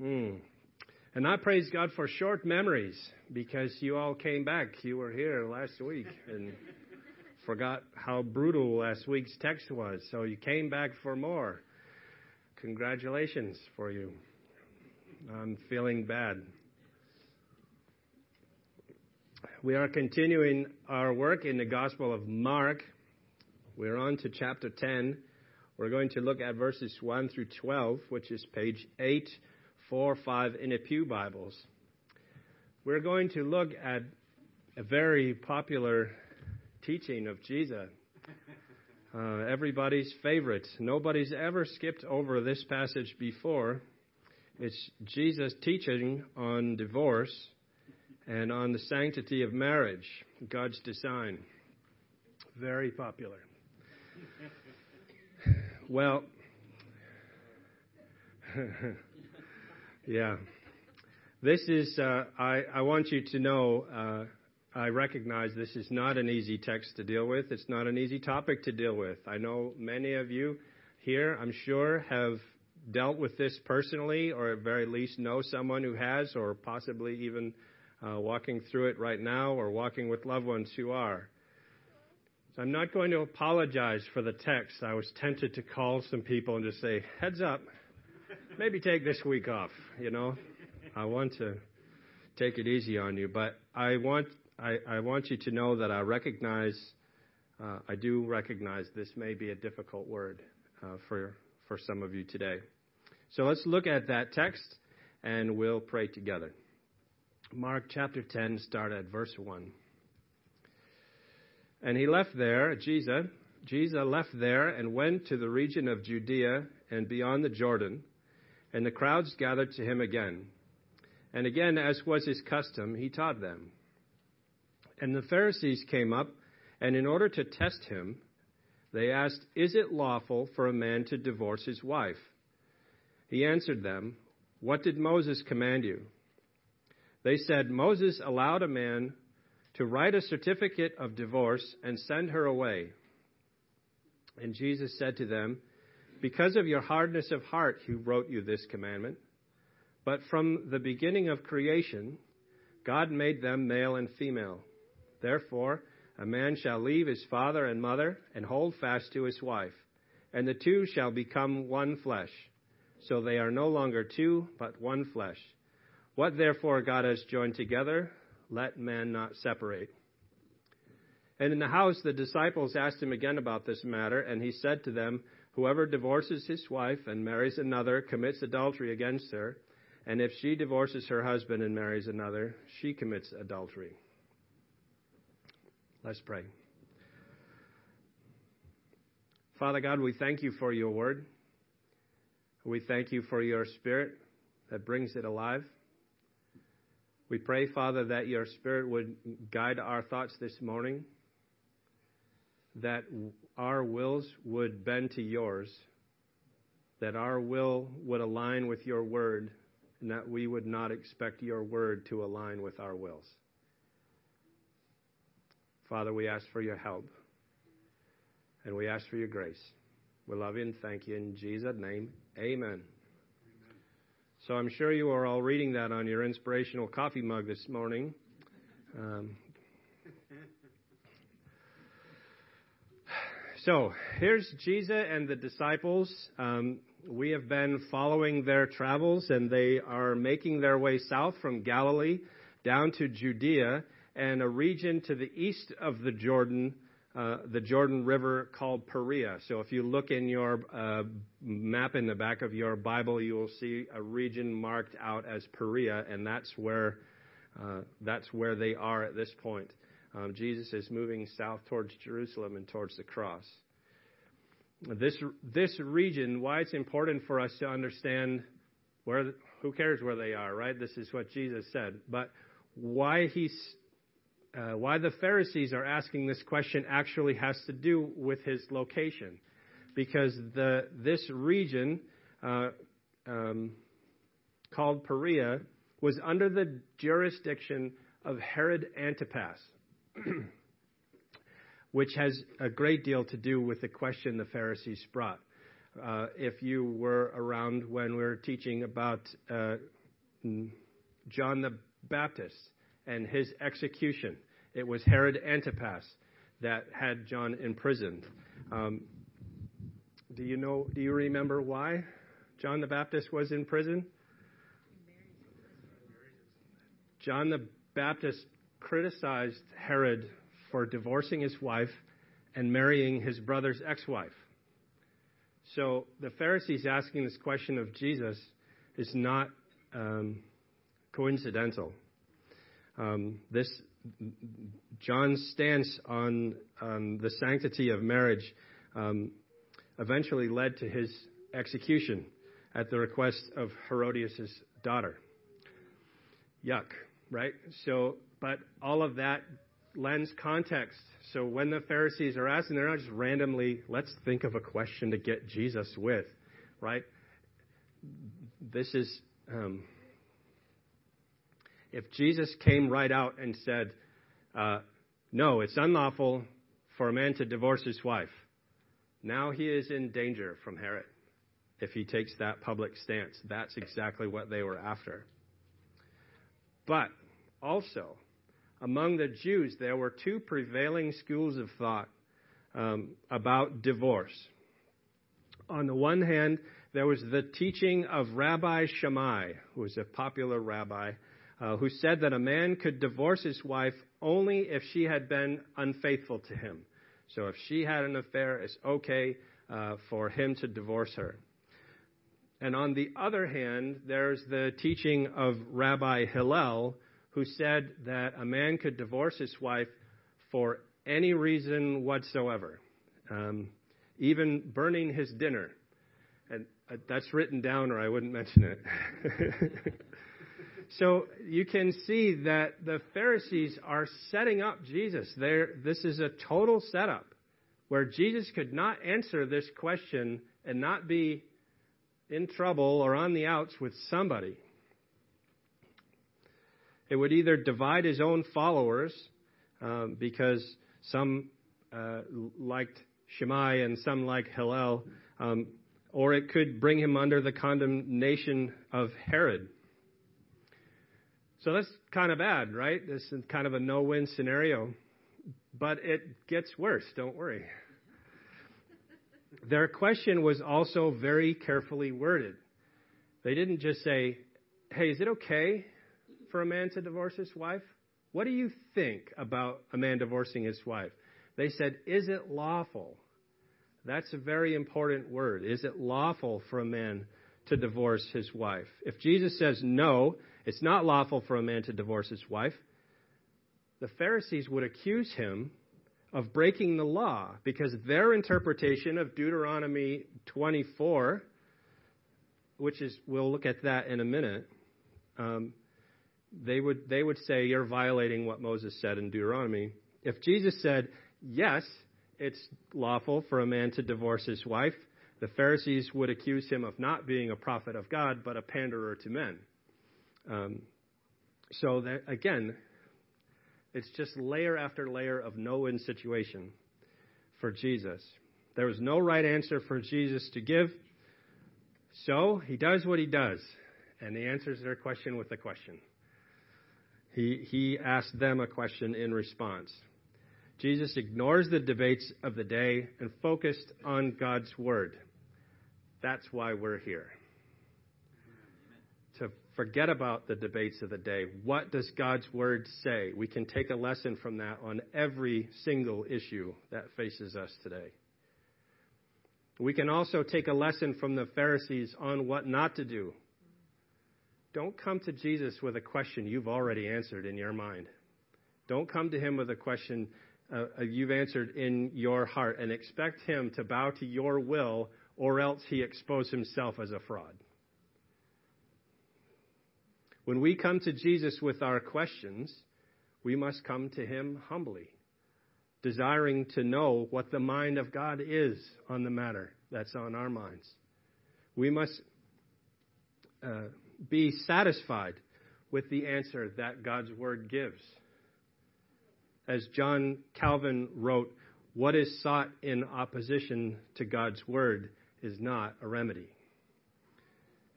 Hmm. And I praise God for short memories because you all came back. You were here last week and forgot how brutal last week's text was. So you came back for more. Congratulations for you. I'm feeling bad. We are continuing our work in the Gospel of Mark. We're on to chapter 10. We're going to look at verses 1 through 12, which is page 845 in the Pew Bibles. We're going to look at a very popular teaching of Jesus. Uh, everybody's favorite. Nobody's ever skipped over this passage before. It's Jesus teaching on divorce and on the sanctity of marriage, God's design. Very popular. Well, yeah. This is, uh, I, I want you to know, uh, I recognize this is not an easy text to deal with. It's not an easy topic to deal with. I know many of you here, I'm sure, have dealt with this personally, or at very least know someone who has, or possibly even uh, walking through it right now, or walking with loved ones who are. So I'm not going to apologize for the text. I was tempted to call some people and just say, heads up, maybe take this week off, you know. I want to take it easy on you, but I want I, I want you to know that I recognize uh, I do recognize this may be a difficult word uh, for for some of you today. So let's look at that text and we'll pray together. Mark chapter 10, start at verse 1. And he left there, Jesus, Jesus left there and went to the region of Judea and beyond the Jordan, and the crowds gathered to him again. And again, as was his custom, he taught them. And the Pharisees came up, and in order to test him, they asked, Is it lawful for a man to divorce his wife? He answered them, What did Moses command you? They said, Moses allowed a man to write a certificate of divorce and send her away. And Jesus said to them, Because of your hardness of heart, he wrote you this commandment. But from the beginning of creation, God made them male and female. Therefore, a man shall leave his father and mother and hold fast to his wife, and the two shall become one flesh. So they are no longer two, but one flesh. What therefore God has joined together, let man not separate. And in the house, the disciples asked him again about this matter, and he said to them, Whoever divorces his wife and marries another commits adultery against her, and if she divorces her husband and marries another, she commits adultery. Let's pray. Father God, we thank you for your word. We thank you for your spirit that brings it alive. We pray, Father, that your Spirit would guide our thoughts this morning, that our wills would bend to yours, that our will would align with your word, and that we would not expect your word to align with our wills. Father, we ask for your help, and we ask for your grace. We love you and thank you in Jesus' name. Amen. So I'm sure you are all reading that on your inspirational coffee mug this morning. Um, so here's Jesus and the disciples. Um, we have been following their travels, and they are making their way south from Galilee down to Judea and a region to the east of the Jordan uh, the Jordan River called Perea. So if you look in your uh, map in the back of your Bible, you will see a region marked out as Perea, and that's where uh, that's where they are at this point. Um, Jesus is moving south towards Jerusalem and towards the cross. This this region, why it's important for us to understand where who cares where they are, right? This is what Jesus said. But why he's uh, why the Pharisees are asking this question actually has to do with his location, because the this region uh, um, called Perea was under the jurisdiction of Herod Antipas, which has a great deal to do with the question the Pharisees brought. Uh, if you were around when we were teaching about uh, John the Baptist and his execution, it was Herod Antipas that had John imprisoned. Um, do you know? Do you remember why John the Baptist was in prison? John the Baptist criticized Herod for divorcing his wife and marrying his brother's ex-wife. So the Pharisees asking this question of Jesus is not um, coincidental. Um, this John's stance on um, the sanctity of marriage um, eventually led to his execution at the request of Herodias' daughter. Yuck, right? So, but all of that lends context. So when the Pharisees are asking, they're not just randomly, let's think of a question to get Jesus with, right? This is, um, if Jesus came right out and said, uh, no, it's unlawful for a man to divorce his wife, now he is in danger from Herod if he takes that public stance. That's exactly what they were after. But also, among the Jews, there were two prevailing schools of thought um, about divorce. On the one hand, there was the teaching of Rabbi Shammai, who was a popular rabbi, uh, who said that a man could divorce his wife only if she had been unfaithful to him. So if she had an affair, it's okay uh, for him to divorce her. And on the other hand, there's the teaching of Rabbi Hillel, who said that a man could divorce his wife for any reason whatsoever, um, even burning his dinner. And uh, that's written down, or I wouldn't mention it. so you can see that the Pharisees are setting up Jesus. They're, this is a total setup where Jesus could not answer this question and not be in trouble or on the outs with somebody. It would either divide his own followers um, because some uh, liked Shammai and some liked Hillel, um, or it could bring him under the condemnation of Herod. So that's kind of bad, right? This is kind of a no win scenario. But it gets worse, don't worry. Their question was also very carefully worded. They didn't just say, hey, is it okay for a man to divorce his wife? What do you think about a man divorcing his wife? They said, Is it lawful? That's a very important word. Is it lawful for a man to divorce his wife? If Jesus says no, it's not lawful for a man to divorce his wife, the Pharisees would accuse him of breaking the law because their interpretation of Deuteronomy 24, which is, we'll look at that in a minute, um, they would, they would say you're violating what Moses said in Deuteronomy. If Jesus said, yes, it's lawful for a man to divorce his wife, the Pharisees would accuse him of not being a prophet of God, but a panderer to men. Um, so that, again, it's just layer after layer of no-win situation for Jesus. There was no right answer for Jesus to give, so he does what he does, and he answers their question with a question. He, he asked them a question in response. Jesus ignores the debates of the day and focused on God's Word. That's why we're here. Forget about the debates of the day. What does God's Word say? We can take a lesson from that on every single issue that faces us today. We can also take a lesson from the Pharisees on what not to do don't come to Jesus with a question you've already answered in your mind. Don't come to him with a question uh, uh, you've answered in your heart and expect him to bow to your will, or else he expose himself as a fraud. When we come to Jesus with our questions, we must come to him humbly, desiring to know what the mind of God is on the matter that's on our minds. We must uh, be satisfied with the answer that God's Word gives. As John Calvin wrote, what is sought in opposition to God's Word is not a remedy.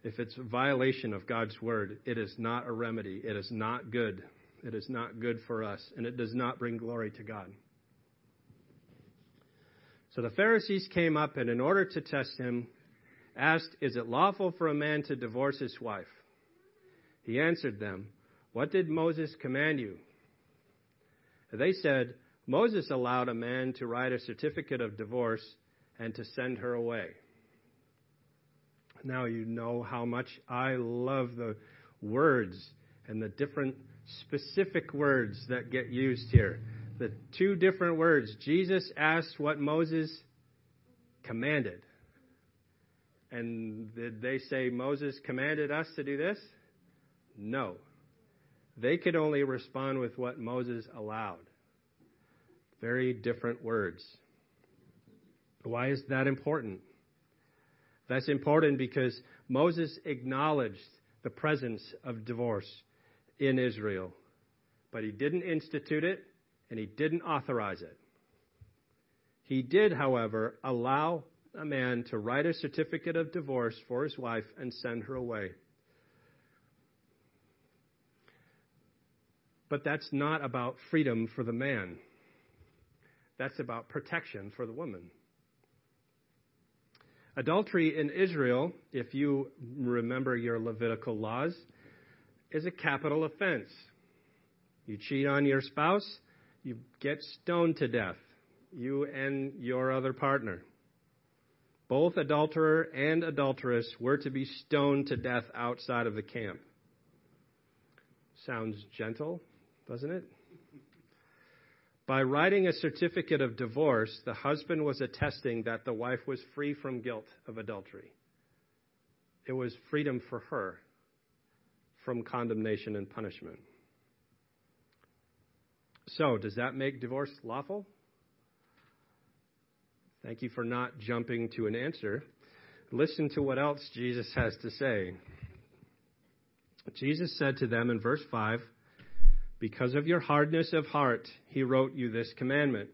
If it's a violation of God's Word, it is not a remedy. It is not good. It is not good for us, and it does not bring glory to God. So the Pharisees came up and, in order to test him, asked, Is it lawful for a man to divorce his wife? He answered them, What did Moses command you? They said, Moses allowed a man to write a certificate of divorce and to send her away. Now you know how much I love the words and the different specific words that get used here. The two different words. Jesus asked what Moses commanded. And did they say Moses commanded us to do this? No. They could only respond with what Moses allowed. Very different words. Why is that important? That's important because Moses acknowledged the presence of divorce in Israel, but he didn't institute it and he didn't authorize it. He did, however, allow a man to write a certificate of divorce for his wife and send her away. But that's not about freedom for the man. That's about protection for the woman. Adultery in Israel, if you remember your Levitical laws, is a capital offense. You cheat on your spouse, you get stoned to death, you and your other partner. Both adulterer and adulteress were to be stoned to death outside of the camp. Sounds gentle, doesn't it? By writing a certificate of divorce, the husband was attesting that the wife was free from guilt of adultery. It was freedom for her from condemnation and punishment. So, does that make divorce lawful? Thank you for not jumping to an answer. Listen to what else Jesus has to say. Jesus said to them in verse 5 Because of your hardness of heart, he wrote you this commandment.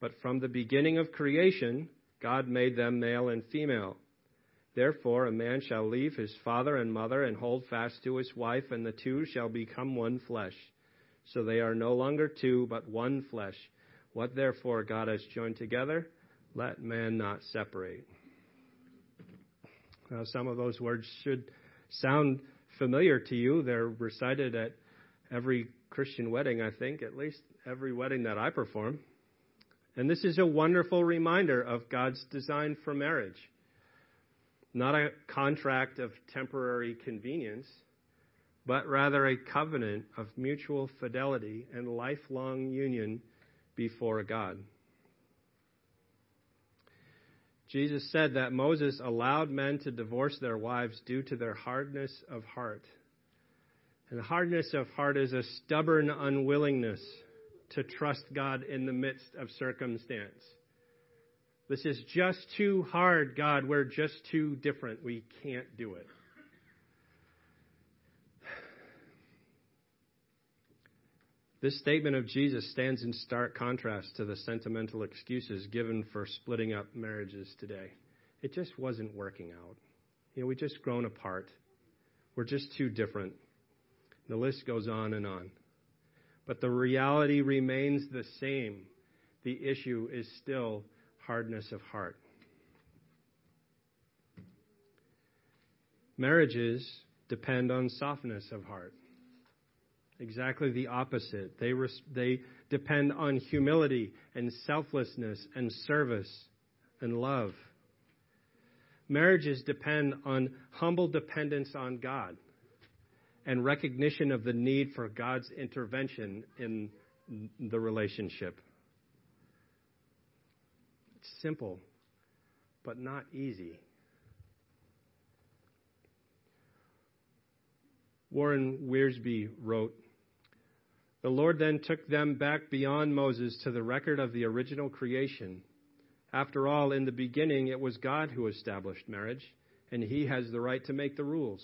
But from the beginning of creation, God made them male and female. Therefore, a man shall leave his father and mother and hold fast to his wife, and the two shall become one flesh. So they are no longer two, but one flesh. What therefore God has joined together, let man not separate. Now, some of those words should sound familiar to you. They're recited at every Christian wedding, I think, at least every wedding that I perform. And this is a wonderful reminder of God's design for marriage not a contract of temporary convenience, but rather a covenant of mutual fidelity and lifelong union before God. Jesus said that Moses allowed men to divorce their wives due to their hardness of heart. And hardness of heart is a stubborn unwillingness to trust God in the midst of circumstance. This is just too hard, God. We're just too different. We can't do it. This statement of Jesus stands in stark contrast to the sentimental excuses given for splitting up marriages today. It just wasn't working out. You know, we just grown apart. We're just too different. The list goes on and on. But the reality remains the same. The issue is still hardness of heart. Marriages depend on softness of heart. Exactly the opposite. They, res- they depend on humility and selflessness and service and love. Marriages depend on humble dependence on God and recognition of the need for God's intervention in the relationship. It's simple, but not easy. Warren Wiersbe wrote, The Lord then took them back beyond Moses to the record of the original creation. After all, in the beginning, it was God who established marriage, and he has the right to make the rules.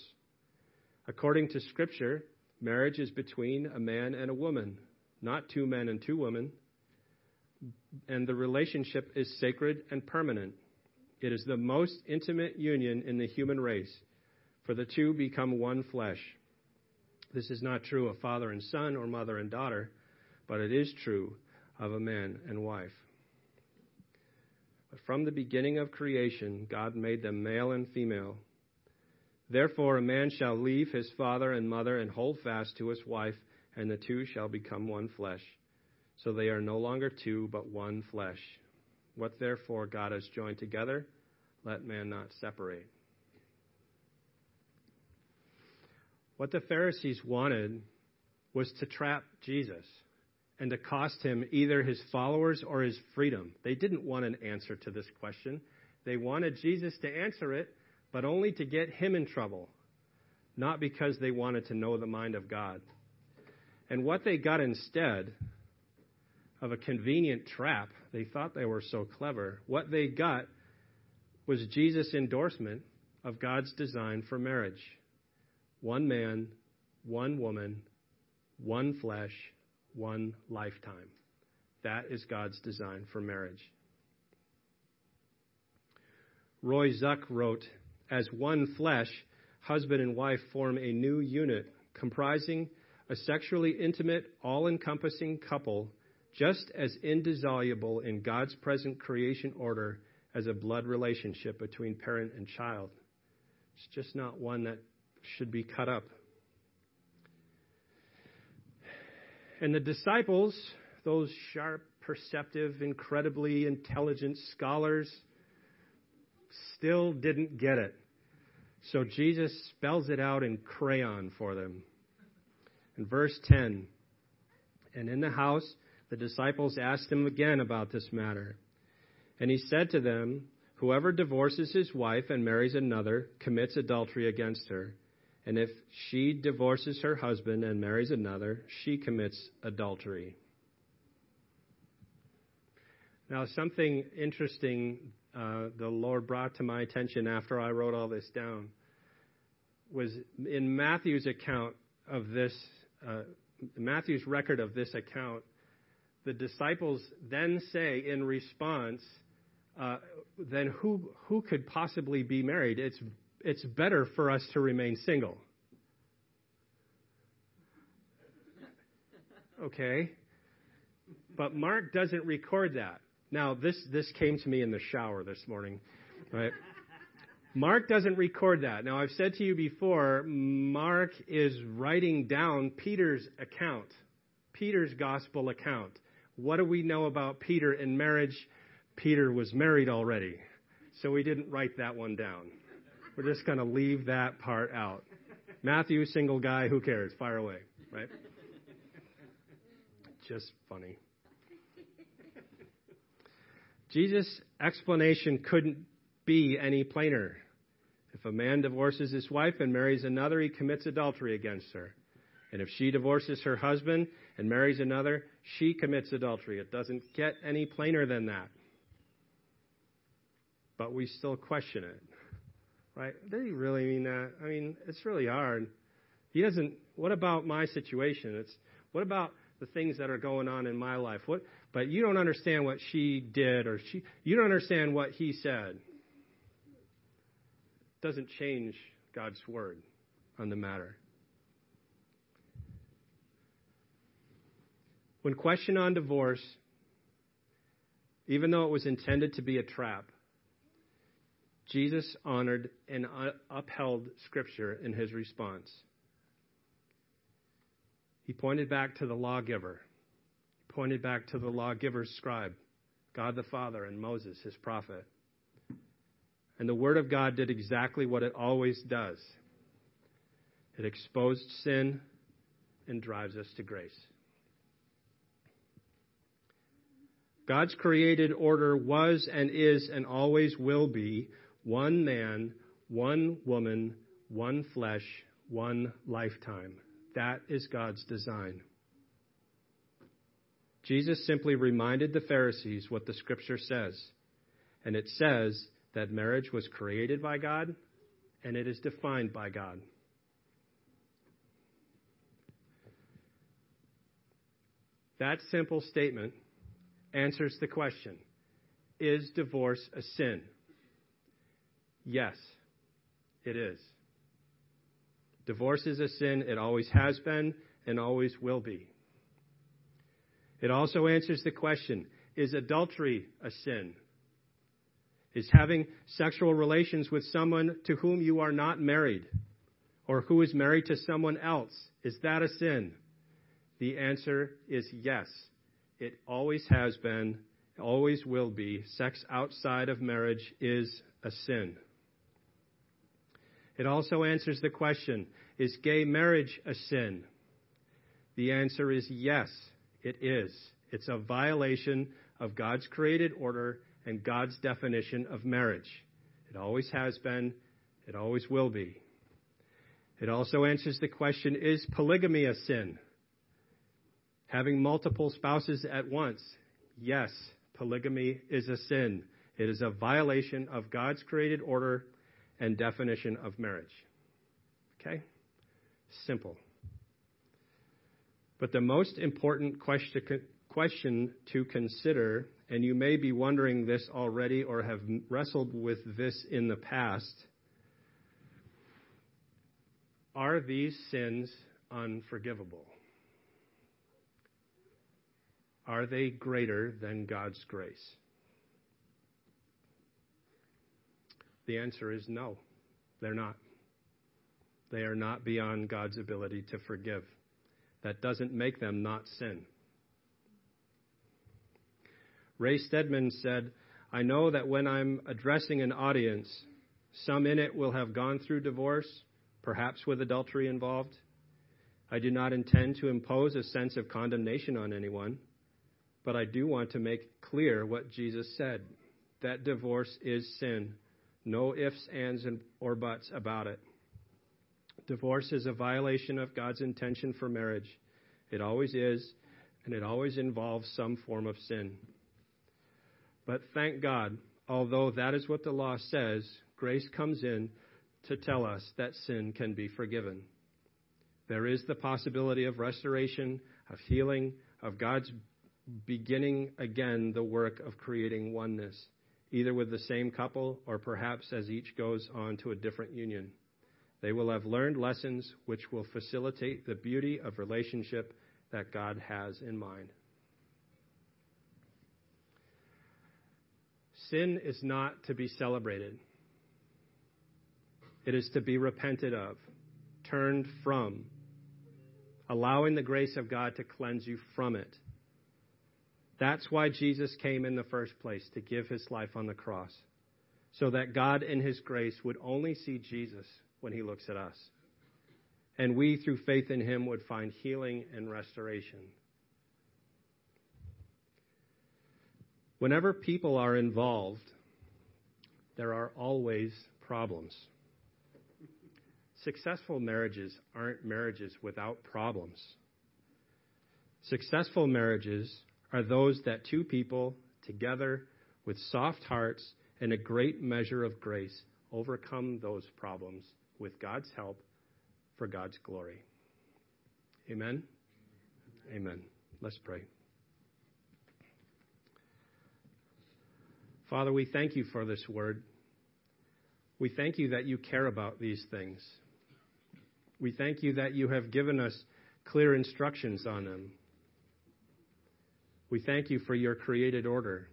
According to Scripture, marriage is between a man and a woman, not two men and two women. And the relationship is sacred and permanent. It is the most intimate union in the human race, for the two become one flesh. This is not true of father and son or mother and daughter, but it is true of a man and wife. But from the beginning of creation, God made them male and female. Therefore, a man shall leave his father and mother and hold fast to his wife, and the two shall become one flesh. So they are no longer two, but one flesh. What therefore God has joined together, let man not separate. What the Pharisees wanted was to trap Jesus and to cost him either his followers or his freedom. They didn't want an answer to this question. They wanted Jesus to answer it, but only to get him in trouble, not because they wanted to know the mind of God. And what they got instead of a convenient trap, they thought they were so clever, what they got was Jesus' endorsement of God's design for marriage one man, one woman, one flesh, one lifetime. That is God's design for marriage. Roy Zuck wrote, As one flesh, husband and wife form a new unit comprising a sexually intimate, all encompassing couple just as indissoluble in God's present creation order as a blood relationship between parent and child. It's just not one that should be cut up. And the disciples, those sharp, perceptive, incredibly intelligent scholars, still didn't get it. So Jesus spells it out in crayon for them. In verse 10, and in the house, the disciples asked him again about this matter. And he said to them, Whoever divorces his wife and marries another commits adultery against her. And if she divorces her husband and marries another, she commits adultery. Now, something interesting uh, the Lord brought to my attention after I wrote all this down was in Matthew's account of this, uh, Matthew's record of this account, the disciples then say in response, uh, then who, who could possibly be married? It's it's better for us to remain single. Okay? But Mark doesn't record that. Now, this, this came to me in the shower this morning, right? Mark doesn't record that. Now, I've said to you before, Mark is writing down Peter's account, Peter's gospel account. What do we know about Peter in marriage? Peter was married already, so we didn't write that one down. We're just going to leave that part out. Matthew, single guy, who cares? Fire away, right? Just funny. Jesus' explanation couldn't be any plainer. If a man divorces his wife and marries another, he commits adultery against her. And if she divorces her husband and marries another, she commits adultery. It doesn't get any plainer than that. But we still question it. Right? Did he really mean that? I mean, it's really hard. He doesn't. What about my situation? It's what about the things that are going on in my life? What? But you don't understand what she did, or she. You don't understand what he said. Doesn't change God's word on the matter. When questioned on divorce, even though it was intended to be a trap, Jesus honored and upheld Scripture in his response. He pointed back to the lawgiver, pointed back to the lawgiver's scribe, God the Father, and Moses, his prophet. And the Word of God did exactly what it always does it exposed sin and drives us to grace. God's created order was and is and always will be one man, one woman, one flesh, one lifetime. That is God's design. Jesus simply reminded the Pharisees what the scripture says. And it says that marriage was created by God and it is defined by God. That simple statement answers the question Is divorce a sin? Yes, it is. Divorce is a sin. It always has been and always will be. It also answers the question Is adultery a sin? Is having sexual relations with someone to whom you are not married or who is married to someone else, is that a sin? The answer is yes. It always has been, always will be. Sex outside of marriage is a sin. It also answers the question Is gay marriage a sin? The answer is yes, it is. It's a violation of God's created order and God's definition of marriage. It always has been, it always will be. It also answers the question Is polygamy a sin? Having multiple spouses at once, yes, polygamy is a sin. It is a violation of God's created order and definition of marriage. Okay? Simple. But the most important question, to consider, and you may be wondering this already or have wrestled with this in the past are these sins unforgivable? Are they greater than God's grace? The answer is no, they're not. They are not beyond God's ability to forgive. That doesn't make them not sin. Ray Stedman said, I know that when I'm addressing an audience, some in it will have gone through divorce, perhaps with adultery involved. I do not intend to impose a sense of condemnation on anyone. But I do want to make clear what Jesus said that divorce is sin. No ifs, ands, or buts about it. Divorce is a violation of God's intention for marriage. It always is, and it always involves some form of sin. But thank God, although that is what the law says, grace comes in to tell us that sin can be forgiven. There is the possibility of restoration, of healing, of God's beginning again the work of creating oneness, either with the same couple or perhaps as each goes on to a different union. They will have learned lessons which will facilitate the beauty of relationship that God has in mind. Sin is not to be celebrated. It is to be repented of, turned from, allowing the grace of God to cleanse you from it. That's why Jesus came in the first place, to give his life on the cross, so that God in his grace would only see Jesus when he looks at us. And we, through faith in him, would find healing and restoration. Whenever people are involved, there are always problems. Successful marriages aren't marriages without problems. Successful marriages are those that two people together with soft hearts and a great measure of grace overcome those problems with God's help for God's glory. Amen? Amen. Let's pray. Father, we thank you for this word. We thank you that you care about these things. We thank you that you have given us clear instructions on them. We thank you for your created order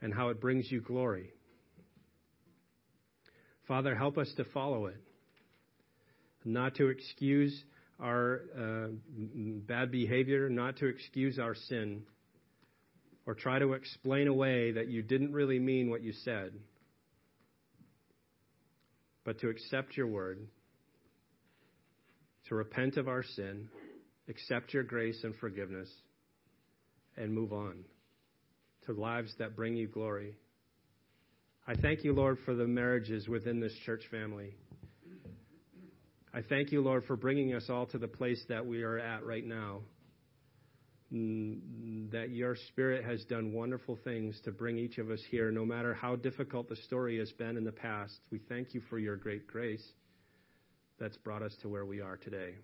and how it brings you glory. Father, help us to follow it, not to excuse our uh, bad behavior, not to excuse our sin, or try to explain away that you didn't really mean what you said, but to accept your word, to repent of our sin, accept your grace and forgiveness and move on to lives that bring you glory. I thank you, Lord, for the marriages within this church family. I thank you, Lord, for bringing us all to the place that we are at right now. Mm, that your Spirit has done wonderful things to bring each of us here, no matter how difficult the story has been in the past. We thank you for your great grace that's brought us to where we are today.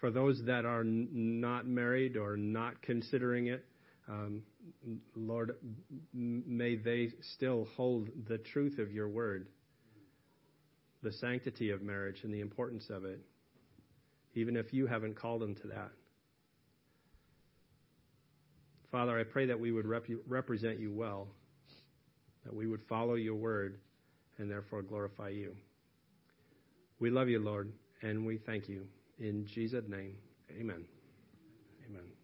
For those that are not married or not considering it, um, Lord, may they still hold the truth of your word, the sanctity of marriage, and the importance of it, even if you haven't called them to that. Father, I pray that we would rep- represent you well, that we would follow your word, and therefore glorify you. We love you, Lord, and we thank you. In Jesus' name, amen. Amen.